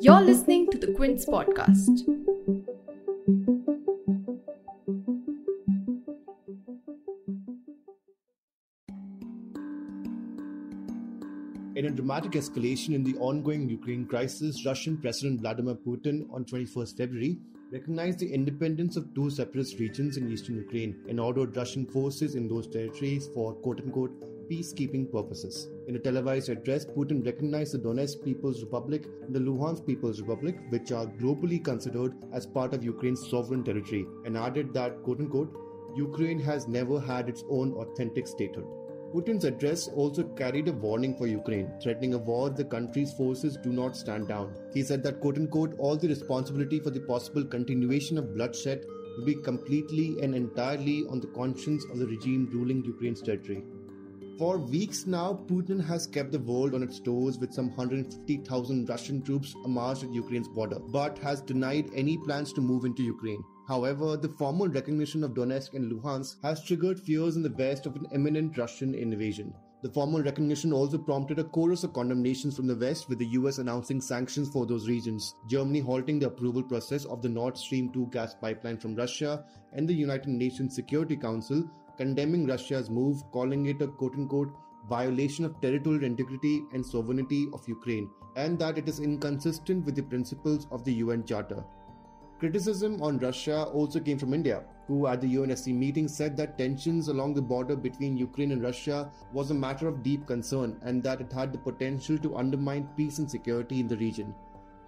You're listening to the Quint's podcast. In a dramatic escalation in the ongoing Ukraine crisis, Russian President Vladimir Putin on 21st February recognized the independence of two separatist regions in eastern Ukraine and ordered Russian forces in those territories for quote unquote peacekeeping purposes. In a televised address, Putin recognized the Donetsk People's Republic and the Luhansk People's Republic, which are globally considered as part of Ukraine's sovereign territory, and added that quote unquote Ukraine has never had its own authentic statehood. Putin's address also carried a warning for Ukraine, threatening a war if the country's forces do not stand down. He said that, quote unquote, all the responsibility for the possible continuation of bloodshed will be completely and entirely on the conscience of the regime ruling Ukraine's territory. For weeks now, Putin has kept the world on its toes with some 150,000 Russian troops amassed at Ukraine's border, but has denied any plans to move into Ukraine. However, the formal recognition of Donetsk and Luhansk has triggered fears in the West of an imminent Russian invasion. The formal recognition also prompted a chorus of condemnations from the West, with the US announcing sanctions for those regions, Germany halting the approval process of the Nord Stream 2 gas pipeline from Russia, and the United Nations Security Council condemning Russia's move, calling it a quote unquote violation of territorial integrity and sovereignty of Ukraine, and that it is inconsistent with the principles of the UN Charter. Criticism on Russia also came from India, who at the UNSC meeting said that tensions along the border between Ukraine and Russia was a matter of deep concern and that it had the potential to undermine peace and security in the region.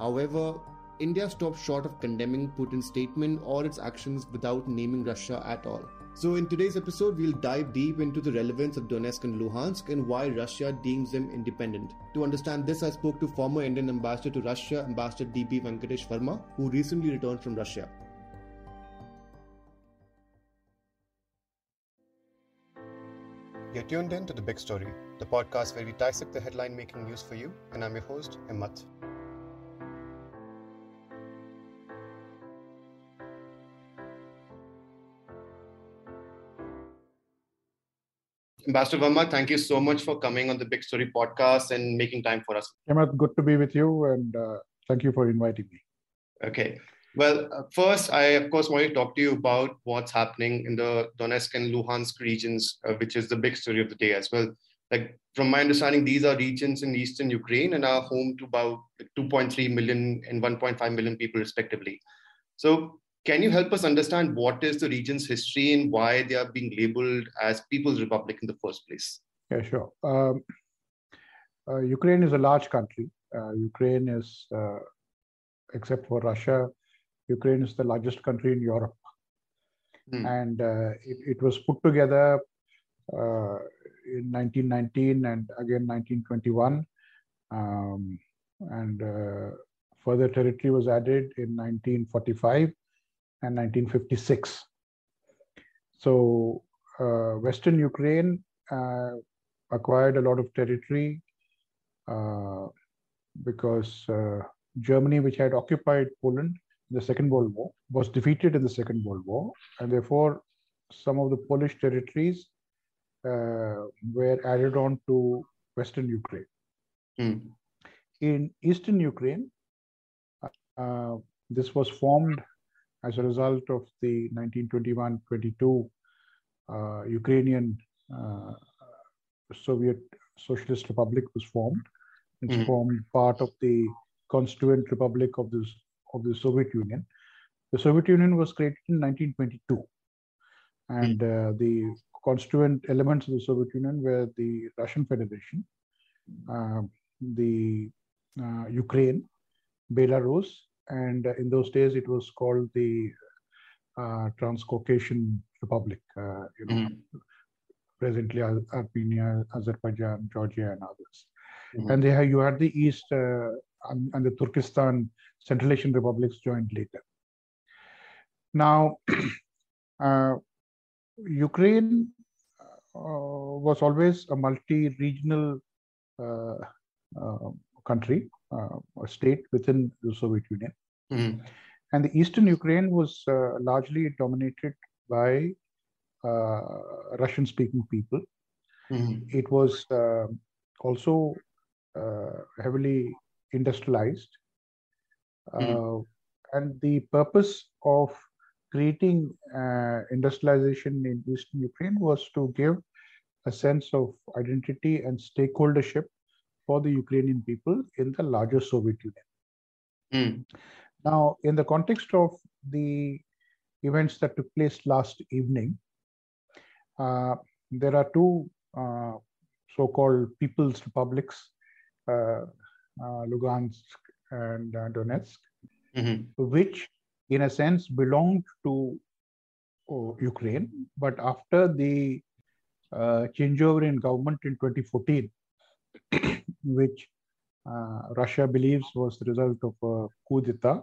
However, India stopped short of condemning Putin's statement or its actions without naming Russia at all. So, in today's episode, we'll dive deep into the relevance of Donetsk and Luhansk and why Russia deems them independent. To understand this, I spoke to former Indian ambassador to Russia, Ambassador DB Venkatesh Varma, who recently returned from Russia. You're tuned in to The Big Story, the podcast where we dissect the headline making news for you, and I'm your host, Himmat. Ambassador Varma, thank you so much for coming on the Big Story podcast and making time for us. Hemant, good to be with you, and uh, thank you for inviting me. Okay. Well, uh, first, I of course want to talk to you about what's happening in the Donetsk and Luhansk regions, uh, which is the big story of the day as well. Like from my understanding, these are regions in eastern Ukraine and are home to about 2.3 million and 1.5 million people respectively. So, can you help us understand what is the region's history and why they are being labeled as People's Republic in the first place? Yeah, sure. Um, uh, Ukraine is a large country. Uh, Ukraine is, uh, except for Russia, Ukraine is the largest country in Europe. Hmm. And uh, it, it, was put together uh, in 1919 and again 1921. Um, and uh, further territory was added in 1945 and 1956. So uh, Western Ukraine uh, acquired a lot of territory uh, because uh, Germany, which had occupied Poland in the Second World War, was defeated in the Second World War, and therefore some of the Polish territories uh, were added on to Western Ukraine. Mm. In Eastern Ukraine, uh, this was formed as a result of the 1921-22 uh, Ukrainian uh, Soviet Socialist Republic was formed. It's mm-hmm. formed part of the constituent republic of this of the Soviet Union. The Soviet Union was created in 1922, and mm-hmm. uh, the constituent elements of the Soviet Union were the Russian Federation, uh, the uh, Ukraine, Belarus, and in those days it was called the uh, Transcaucasian Republic. Uh, you know, mm-hmm. presently Armenia, Azerbaijan, Georgia, and others. Mm-hmm. And they have, you had the East uh, and, and, the Turkestan Central Asian republics joined later. Now, uh, Ukraine uh, was always a multi-regional uh, country uh, a state within the Soviet Union. Mm-hmm. And the eastern Ukraine was uh, largely dominated by uh, Russian speaking people. Mm-hmm. It was also uh, heavily industrialized. Mm. And the purpose of creating uh, industrialization in eastern Ukraine was to give a sense of identity and stakeholdership for the Ukrainian people in the larger Soviet Union. Mm. Now, in the context of the events that took place last evening, uh, there are two uh, so-called people's republics, uh, uh Lugansk and uh, Donetsk, mm-hmm. which, in a sense, belonged to oh, Ukraine. But after the uh, changeover in government in 2014, which Russia believes was the result of a coup d'etat,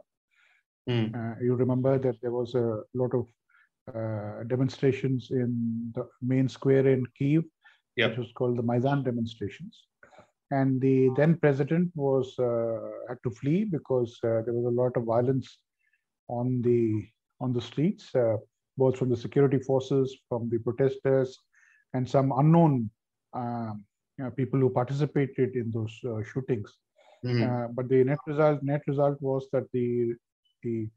Mm. Uh, you remember that there was a lot of uh, demonstrations in the main square in Kiev, yep. which was called the Maidan demonstrations. And the then president was uh, had to flee because uh, there was a lot of violence on the on the streets, uh, both from the security forces, from the protesters, and some unknown um, people who participated in those uh, shootings. Mm-hmm. but the net result net result was that the the,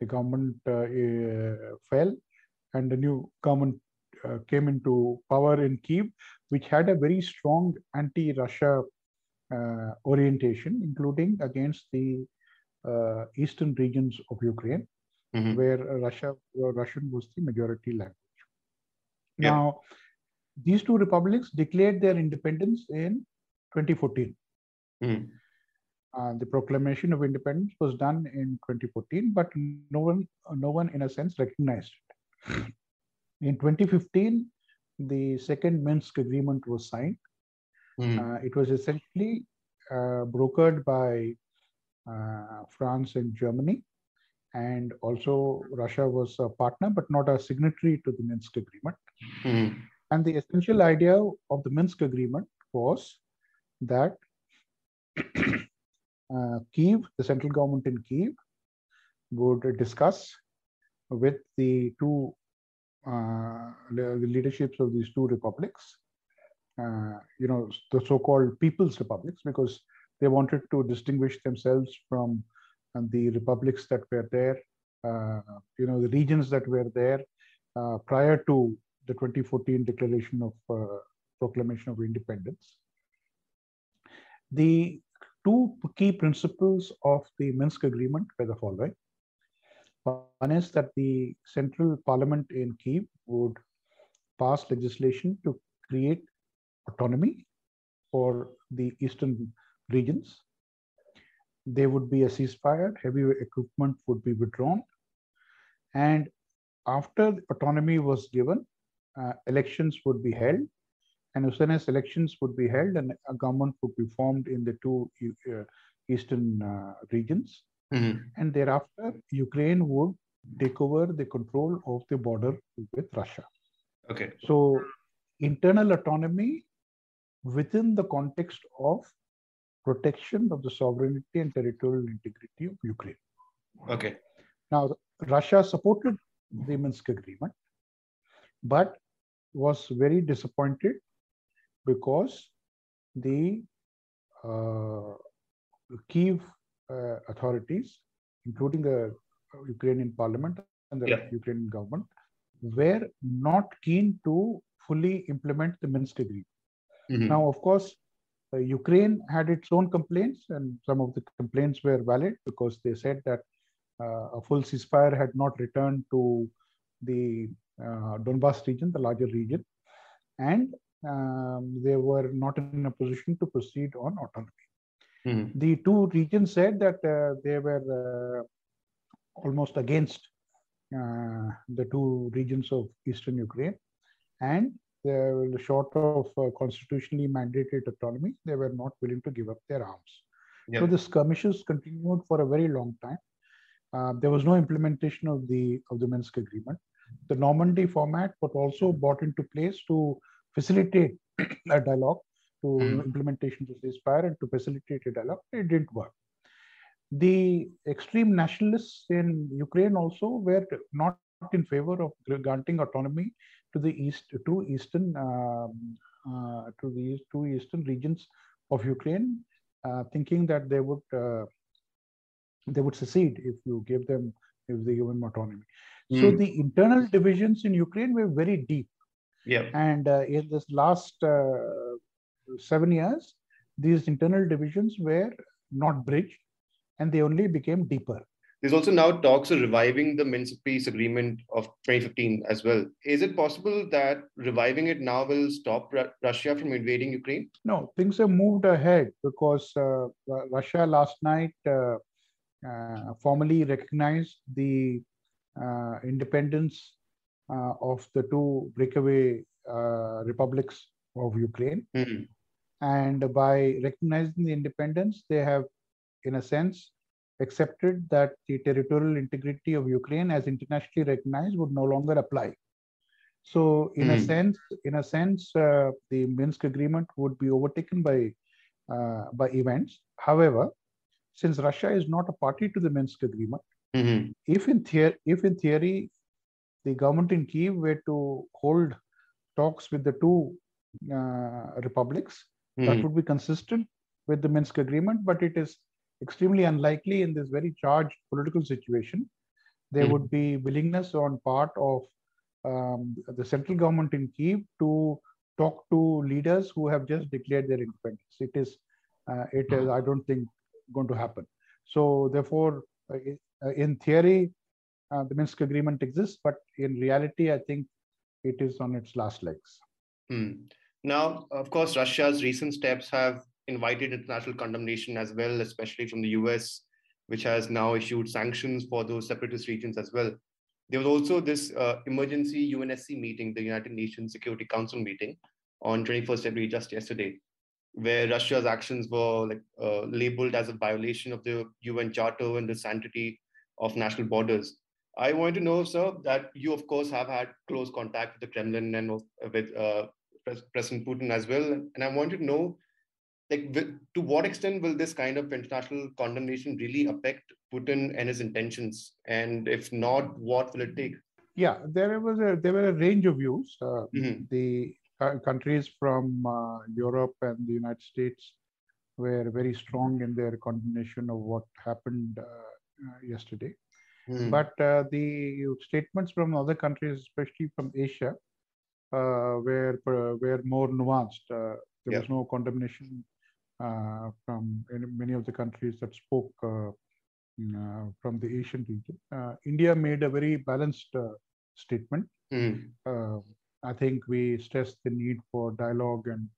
the government uh, uh, fell and the new government uh, came into power in Kiev, which had a very strong anti-Russia orientation, including against the eastern regions of Ukraine, mm-hmm. where Russia Russian was the majority language. Yeah. Now, these two republics declared their independence in 2014. Mm. Uh, the proclamation of independence was done in 2014, but no one, no one in a sense recognized it. In 2015, the second Minsk agreement was signed. Mm. Uh, it was essentially uh, brokered by uh, France and Germany, and also Russia was a partner, but not a signatory to the Minsk agreement. Mm. And the essential idea of the Minsk agreement was that uh, Kiev, the central government in Kiev, would discuss with the two uh, the leaderships of these two republics, uh, you know, the so-called people's republics, because they wanted to distinguish themselves from the republics that were there, uh, you know, the regions that were there uh, prior to the 2014 declaration of uh, proclamation of independence. The two key principles of the Minsk agreement were the following. One is that the central parliament in Kiev would pass legislation to create autonomy for the eastern regions. There would be a ceasefire, heavy equipment would be withdrawn. And after autonomy was given, uh, elections would be held and as soon as elections would be held and a government would be formed in the two uh, eastern uh, regions. Mm-hmm. And thereafter, Ukraine would take over the control of the border with Russia. Okay. So, internal autonomy within the context of protection of the sovereignty and territorial integrity of Ukraine. Okay. Now, Russia supported the Minsk agreement, but was very disappointed because the uh, Kiev uh, authorities, including the Ukrainian parliament and the yeah. Ukrainian government, were not keen to fully implement the Minsk agreement. Mm-hmm. Now, of course, uh, Ukraine had its own complaints, and some of the complaints were valid because they said that uh, a full ceasefire had not returned to the Donbas region, the larger region, and um, they were not in a position to proceed on autonomy. Mm-hmm. The two regions said that uh, they were uh, almost against uh, the two regions of eastern Ukraine, and they were short of uh, constitutionally mandated autonomy. They were not willing to give up their arms. Yep. So the skirmishes continued for a very long time. Uh, there was no implementation of the of the Minsk agreement. The Normandy format but also brought into place to facilitate a dialogue to mm. implementation to ceasefire and to facilitate a dialogue. It didn't work. The extreme nationalists in Ukraine also were not in favor of granting autonomy to the east to eastern um, uh, to these two eastern regions of Ukraine, uh, thinking that they would uh, they would secede if you give them if they give them autonomy. Mm. So hmm. the internal divisions in Ukraine were very deep. Yeah. And uh, in this last uh, seven years, these internal divisions were not bridged, and they only became deeper. There's also now talks of reviving the Minsk Peace Agreement of 2015 as well. Is it possible that reviving it now will stop Russia from invading Ukraine? No, things have moved ahead because uh, Russia last night uh, formally recognized the uh, independence uh, of the two breakaway uh, republics of Ukraine. Mm-hmm. And by recognizing the independence, they have, in a sense, accepted that the territorial integrity of Ukraine, as internationally recognized, would no longer apply. So, in mm. a hmm. sense, in a sense, uh, the Minsk agreement would be overtaken by uh, by events. However, since Russia is not a party to the Minsk agreement, mm-hmm. if in theory, if in theory, the government in Kiev were to hold talks with the two uh, republics, mm-hmm. that would be consistent with the Minsk agreement. But it is extremely unlikely in this very charged political situation. There mm-hmm. would be willingness on part of um, the central government in Kiev to talk to leaders who have just declared their independence. It is, uh, it is. I don't think going to happen. So therefore, uh, uh, in theory, uh, the Minsk agreement exists, but in reality, I think it is on its last legs. Hmm. Now, of course, Russia's recent steps have invited international condemnation as well, especially from the US, which has now issued sanctions for those separatist regions as well. There was also this uh, emergency UNSC meeting, the United Nations Security Council meeting, on 21st February, just yesterday, where Russia's actions were like uh, labeled as a violation of the UN Charter and the sanctity of national borders. I want to know, sir, that you, of course, have had close contact with the Kremlin and with uh, President Putin as well. And I want to know, like, to what extent will this kind of international condemnation really affect Putin and his intentions? And if not, what will it take? Yeah, there was a there were a range of views. Uh, mm-hmm. The countries from uh, Europe and the United States were very strong in their condemnation of what happened uh, uh, yesterday. Mm. But the statements from other countries, especially from Asia, were were more nuanced. there yeah. was no condemnation uh, from many of the countries that spoke uh, uh, from the Asian region. India made a very balanced statement. Mm. I think we stressed the need for dialogue and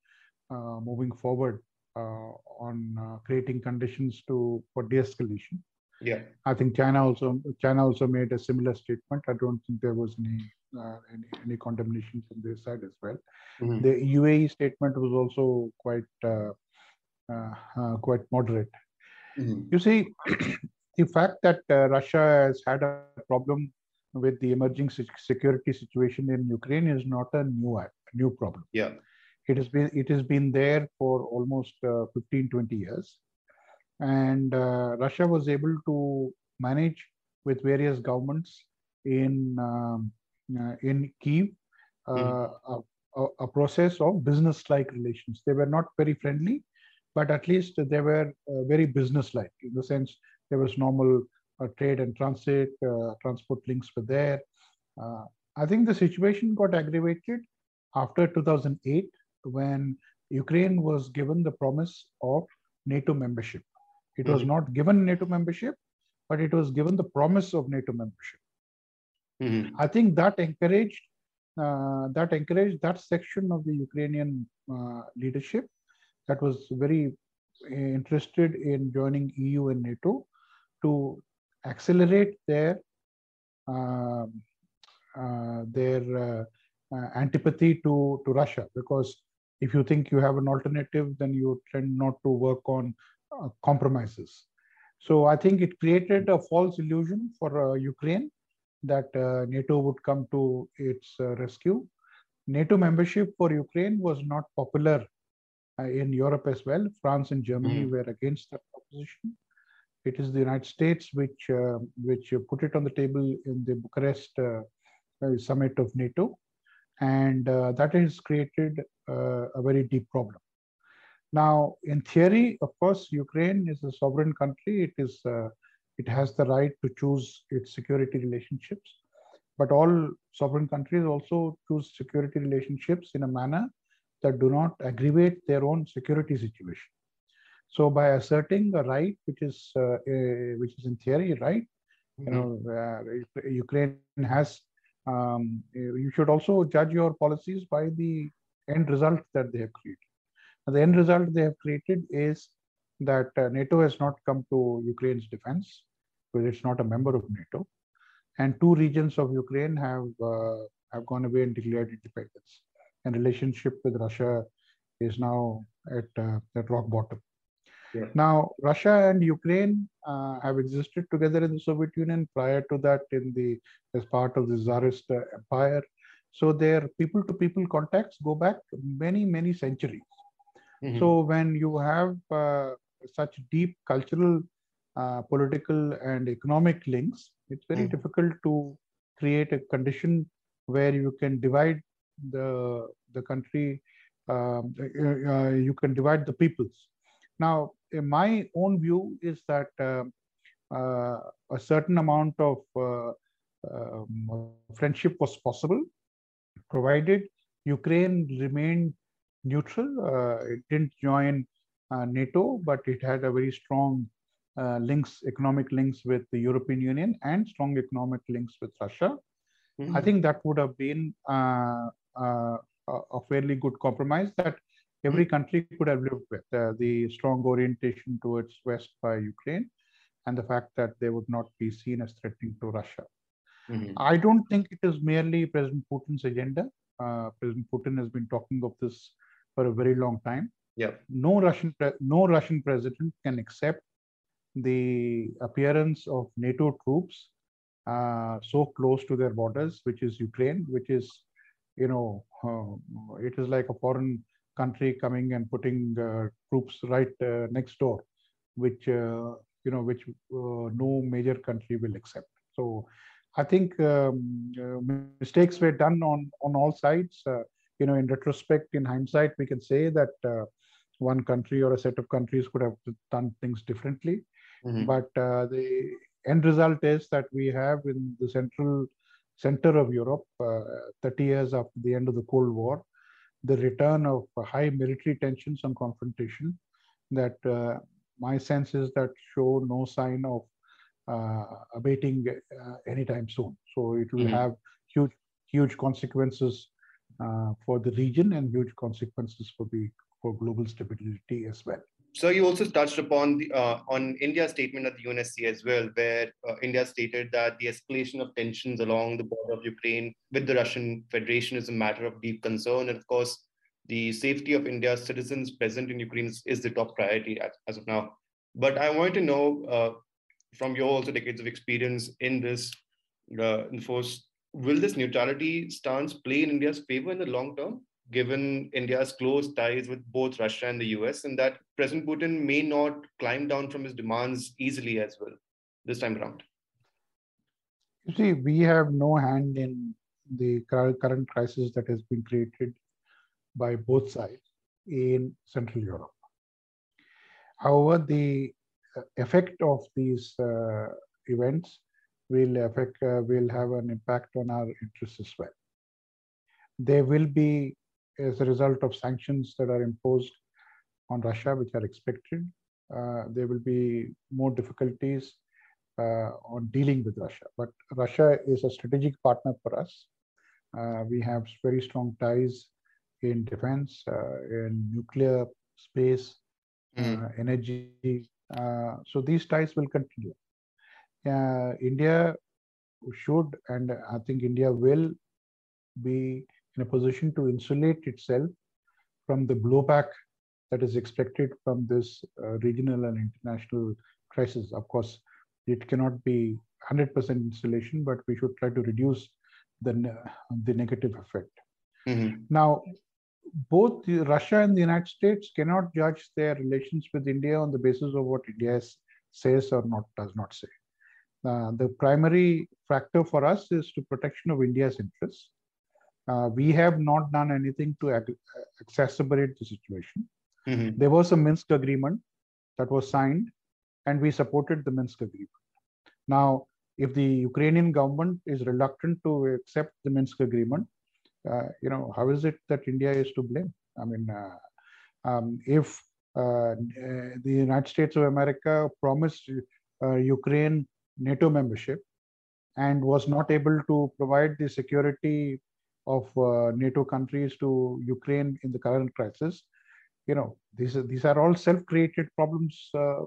uh, moving forward uh, on uh, creating conditions to for de-escalation. Yeah, I think China also China also made a similar statement. I don't think there was any uh, any, any, condemnation from their side as well. Mm-hmm. The UAE statement was also quite uh, uh, quite moderate. Mm-hmm. You see, the fact that Russia has had a problem with the emerging security situation in Ukraine is not a new new problem. Yeah, it has been it has been there for almost uh, 15 20 years, and uh, Russia was able to manage with various governments in um, uh, in Kiev mm. a, a, process of business-like relations. They were not very friendly, but at least they were uh, very business-like in the sense there was normal uh, trade and transit, uh, transport links were there. Uh, I think the situation got aggravated after 2008 when Ukraine was given the promise of NATO membership. It mm-hmm. was not given NATO membership, but it was given the promise of NATO membership. Mm-hmm. I think that encouraged uh, that encouraged that section of the Ukrainian uh, leadership that was very interested in joining EU and NATO to accelerate their uh, uh, their uh, uh, antipathy to, to Russia because if you think you have an alternative, then you tend not to work on uh, compromises. So I think it created a false illusion for Ukraine that NATO would come to its rescue. NATO membership for Ukraine was not popular in Europe as well. France and Germany mm. were against that proposition. It is the United States which uh, which put it on the table in the Bucharest uh, uh, summit of NATO, and that has created a very deep problem. Now, in theory, of course, Ukraine is a sovereign country. It is it has the right to choose its security relationships, but all sovereign countries also choose security relationships in a manner that do not aggravate their own security situation. So, by asserting a right, which is uh, a, which is in theory right, you know, uh, Ukraine has. Um, you should also judge your policies by the end result that they have created. And the end result they have created is that uh, NATO has not come to Ukraine's defense because it's not a member of NATO, and two regions of Ukraine have uh, have gone away and declared independence. And relationship with Russia is now at uh, at rock bottom. Yeah. Now, Russia and Ukraine uh, have existed together in the Soviet Union. Prior to that, in the as part of the Tsarist Empire, so their people-to-people contacts go back many, many centuries. Mm-hmm. So when you have uh, such deep cultural, uh, political, and economic links, it's very mm-hmm. difficult to create a condition where you can divide the the country. Um, uh, uh you can divide the peoples. Now, my own view is that um, uh, a certain amount of uh, um, friendship was possible, provided Ukraine remained neutral. Uh, it didn't join uh, NATO, but it had a very strong uh, links, economic links with the European Union and strong economic links with Russia. Mm-hmm. I think that would have been uh, uh, a fairly good compromise that every mm-hmm. country could have lived with. Uh, the strong orientation towards West by Ukraine and the fact that they would not be seen as threatening to Russia. Mm-hmm. I don't think it is merely President Putin's agenda. Uh, President Putin has been talking of this for a very long time. Yeah. No Russian pre- no Russian president can accept the appearance of NATO troops uh, so close to their borders, which is Ukraine, which is, you know, uh, it is like a foreign country coming and putting uh, troops right uh, next door, which uh, you know, which uh, no major country will accept. So, I think um, mistakes were done on on all sides you know, in retrospect, in hindsight, we can say that uh, one country or a set of countries could have done things differently. Mm-hmm. But uh, the end result is that we have in the central center of Europe, uh, 30 years after the end of the Cold War, the return of high military tensions and confrontation that uh, my sense is that show no sign of uh, abating uh, anytime soon. So it will mm-hmm. have huge, huge consequences uh, for the region and huge consequences for the for global stability as well. So you also touched upon the, uh, on India's statement at the UNSC as well, where uh, India stated that the escalation of tensions along the border of Ukraine with the Russian Federation is a matter of deep concern, and of course, the safety of India's citizens present in Ukraine is, is the top priority as, as, of now. But I wanted to know uh, from your also decades of experience in this uh, enforced will this neutrality stance play in India's favor in the long term, given India's close ties with both Russia and the US, and that President Putin may not climb down from his demands easily as well this time around? You see, we have no hand in the current crisis that has been created by both sides in Central Europe. However, the effect of these uh, events will affect uh, will have an impact on our interests as well. There will be, as a result of sanctions that are imposed on Russia, which are expected, uh, there will be more difficulties uh, on dealing with Russia. But Russia is a strategic partner for us. Uh, we have very strong ties in defense, uh, in nuclear space, mm. energy. so these ties will continue uh, India should, and I think India will be in a position to insulate itself from the blowback that is expected from this uh, regional and international crisis. Of course, it cannot be 100% insulation, but we should try to reduce the, the negative effect. Mm-hmm. Now, both Russia and the United States cannot judge their relations with India on the basis of what India says or not does not say. Uh, the primary factor for us is to protection of India's interests. Uh, we have not done anything to exacerbate the situation. Mm-hmm. There was a Minsk agreement that was signed, and we supported the Minsk agreement. Now, if the Ukrainian government is reluctant to accept the Minsk agreement, uh, you know, how is it that India is to blame? I mean, uh, um, if uh, the United States of America promised uh, Ukraine NATO membership and was not able to provide the security of uh, NATO countries to Ukraine in the current crisis, you know, these are, these are all self-created problems uh,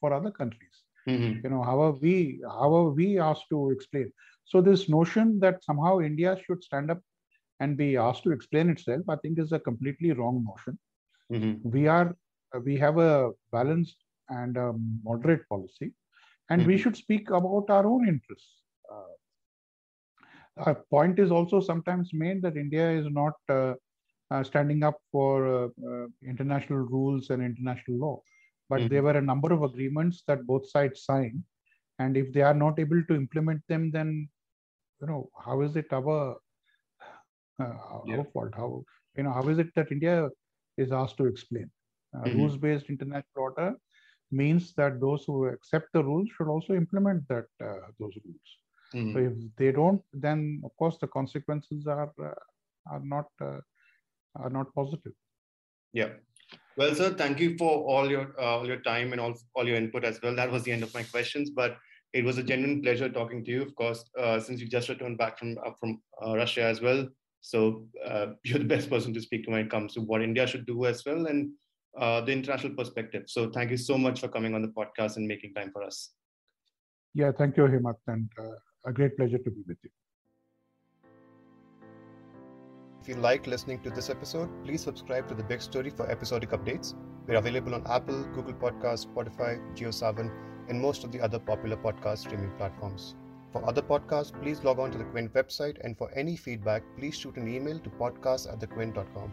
for other countries. Mm-hmm. You know, how are we how are we asked to explain? So this notion that somehow India should stand up and be asked to explain itself, I think, is a completely wrong notion. Mm-hmm. We are we have a balanced and a moderate policy, and mm-hmm. we should speak about our own interests. Uh, a point is also sometimes made that India is not uh, uh, standing up for uh, uh, international rules and international law. But mm-hmm. there were a number of agreements that both sides signed, and if they are not able to implement them, then you know how is it our uh, yeah. our fault? How you know how is it that India is asked to explain? Uh, mm-hmm. Rules-based international order means that those who accept the rules should also implement that uh, those rules. Mm-hmm. So if they don't, then of course the consequences are uh, are not uh, are not positive. Yeah. Well, sir, thank you for all your uh, all your time and all all your input as well. That was the end of my questions, but it was a genuine pleasure talking to you. Of course, uh, since you just returned back from uh, from uh, Russia as well, so uh, you're the best person to speak to when it comes to what India should do as well and uh, the international perspective. So thank you so much for coming on the podcast and making time for us. Yeah, thank you, Himat, and a great pleasure to be with you. If you liked listening to this episode, please subscribe to The Big Story for episodic updates. We're available on Apple, Google Podcasts, Spotify, JioSaavn, and most of the other popular podcast streaming platforms. For other podcasts, please log on to the Quint website, and for any feedback, please shoot an email to podcast at thequint.com.